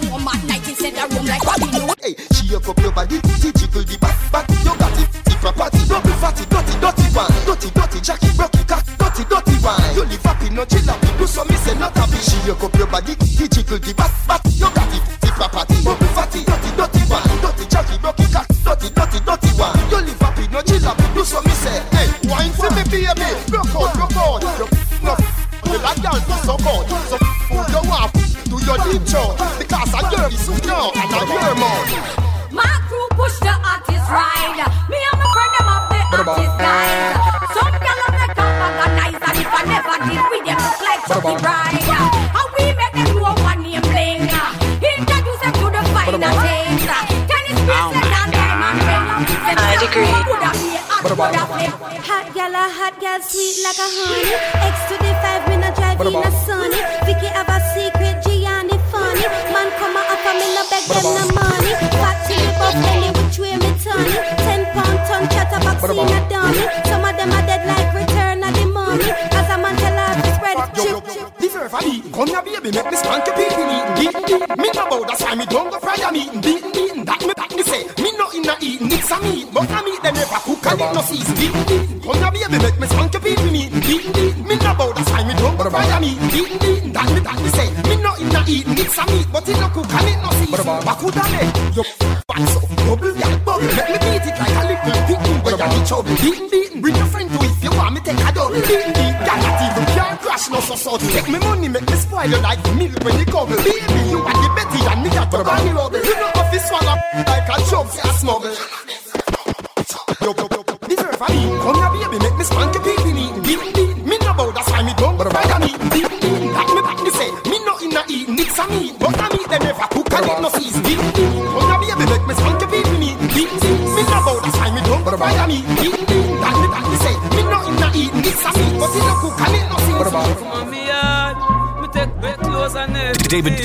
[SPEAKER 42] baby,
[SPEAKER 48] make
[SPEAKER 49] me
[SPEAKER 42] spank your me eating, beating, beating. Me no bow, that's why me don't fry a meat, beating, beating. Like me back me say, me no inna eating, it's a meat, but a meat them never cook and it no season, beating, beating. Come oh, here, baby, make me spank your pee me eating, beating, beating. Me no bow, that's why me don't fry a meat, beating, beating. Like me back me say, me no inna eating, it's a meat, but it no cook and it no season.
[SPEAKER 11] Come on, me yard. Me take bed clothes and everything.
[SPEAKER 24] David,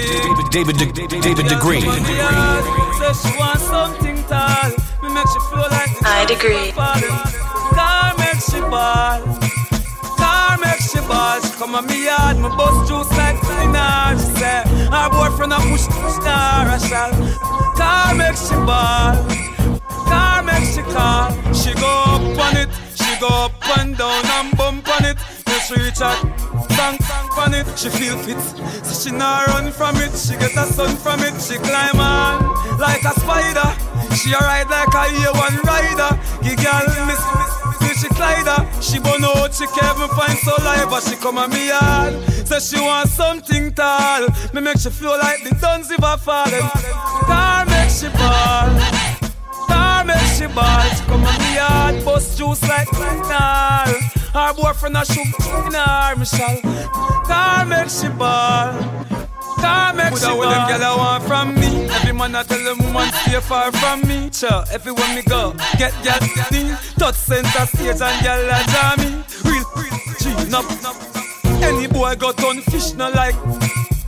[SPEAKER 24] David, David, David Degree.
[SPEAKER 11] Come on, me yard. Say she want something tall. Me make she flow like
[SPEAKER 41] I degree.
[SPEAKER 11] Ball. Car make she ball. She come on me yard. Me bust juice like spinach. She say her boyfriend a push star. I shall. Car make she ball. Car make she call. She go up on it. She go up and down and bump on it. Then she reach out, bang bang on it. She feel fit, so she not run from it. She get a sun from it. She climb on like a spider. She a ride like a A1 rider. Give girl miss miss she glider. She burn out, she can't even find but she come at me yard. Say she want something tall. Me make she feel like the duns if I fallen. Car make she ball. Car make she ball. She come on me yard, bust juice like fentanyl. Her boyfriend a shoot in her, Michelle. Car make she ball. Car make she ball. them gyal I want from me. Man I tell them woman stay far from me. Sure, everywhere me go, get gyal me. Touch center stage and gyal a jam me. Real, G, no, no. Any boy got on fish no like.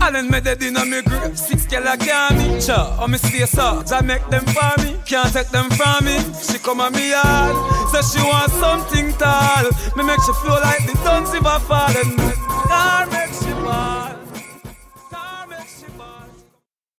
[SPEAKER 11] And then me dead in a me grave Six girl I can't me Sure, I'm me stay so I make them for me Can't take them from me She come on me yard Say she want something tall Me make she flow like the duns if I fall And me